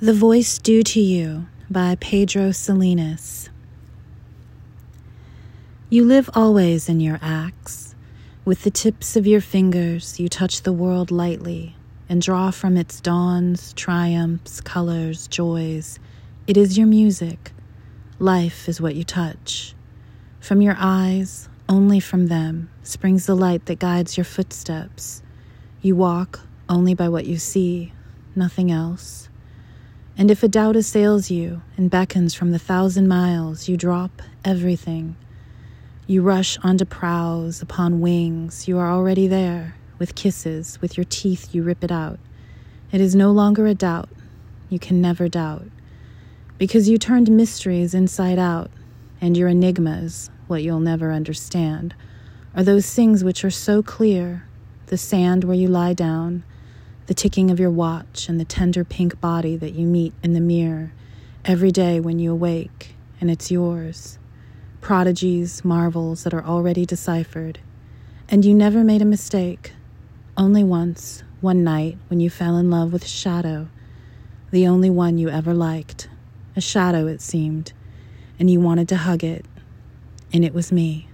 The Voice Due to You by Pedro Salinas. You live always in your acts. With the tips of your fingers, you touch the world lightly and draw from its dawns, triumphs, colors, joys. It is your music. Life is what you touch. From your eyes, only from them, springs the light that guides your footsteps. You walk only by what you see, nothing else. And if a doubt assails you and beckons from the thousand miles, you drop everything. You rush onto prows upon wings. You are already there. With kisses, with your teeth, you rip it out. It is no longer a doubt. You can never doubt. Because you turned mysteries inside out, and your enigmas, what you'll never understand, are those things which are so clear the sand where you lie down, the ticking of your watch and the tender pink body that you meet in the mirror every day when you awake, and it's yours. Prodigies, marvels that are already deciphered. And you never made a mistake. Only once, one night, when you fell in love with shadow, the only one you ever liked. A shadow, it seemed, and you wanted to hug it, and it was me.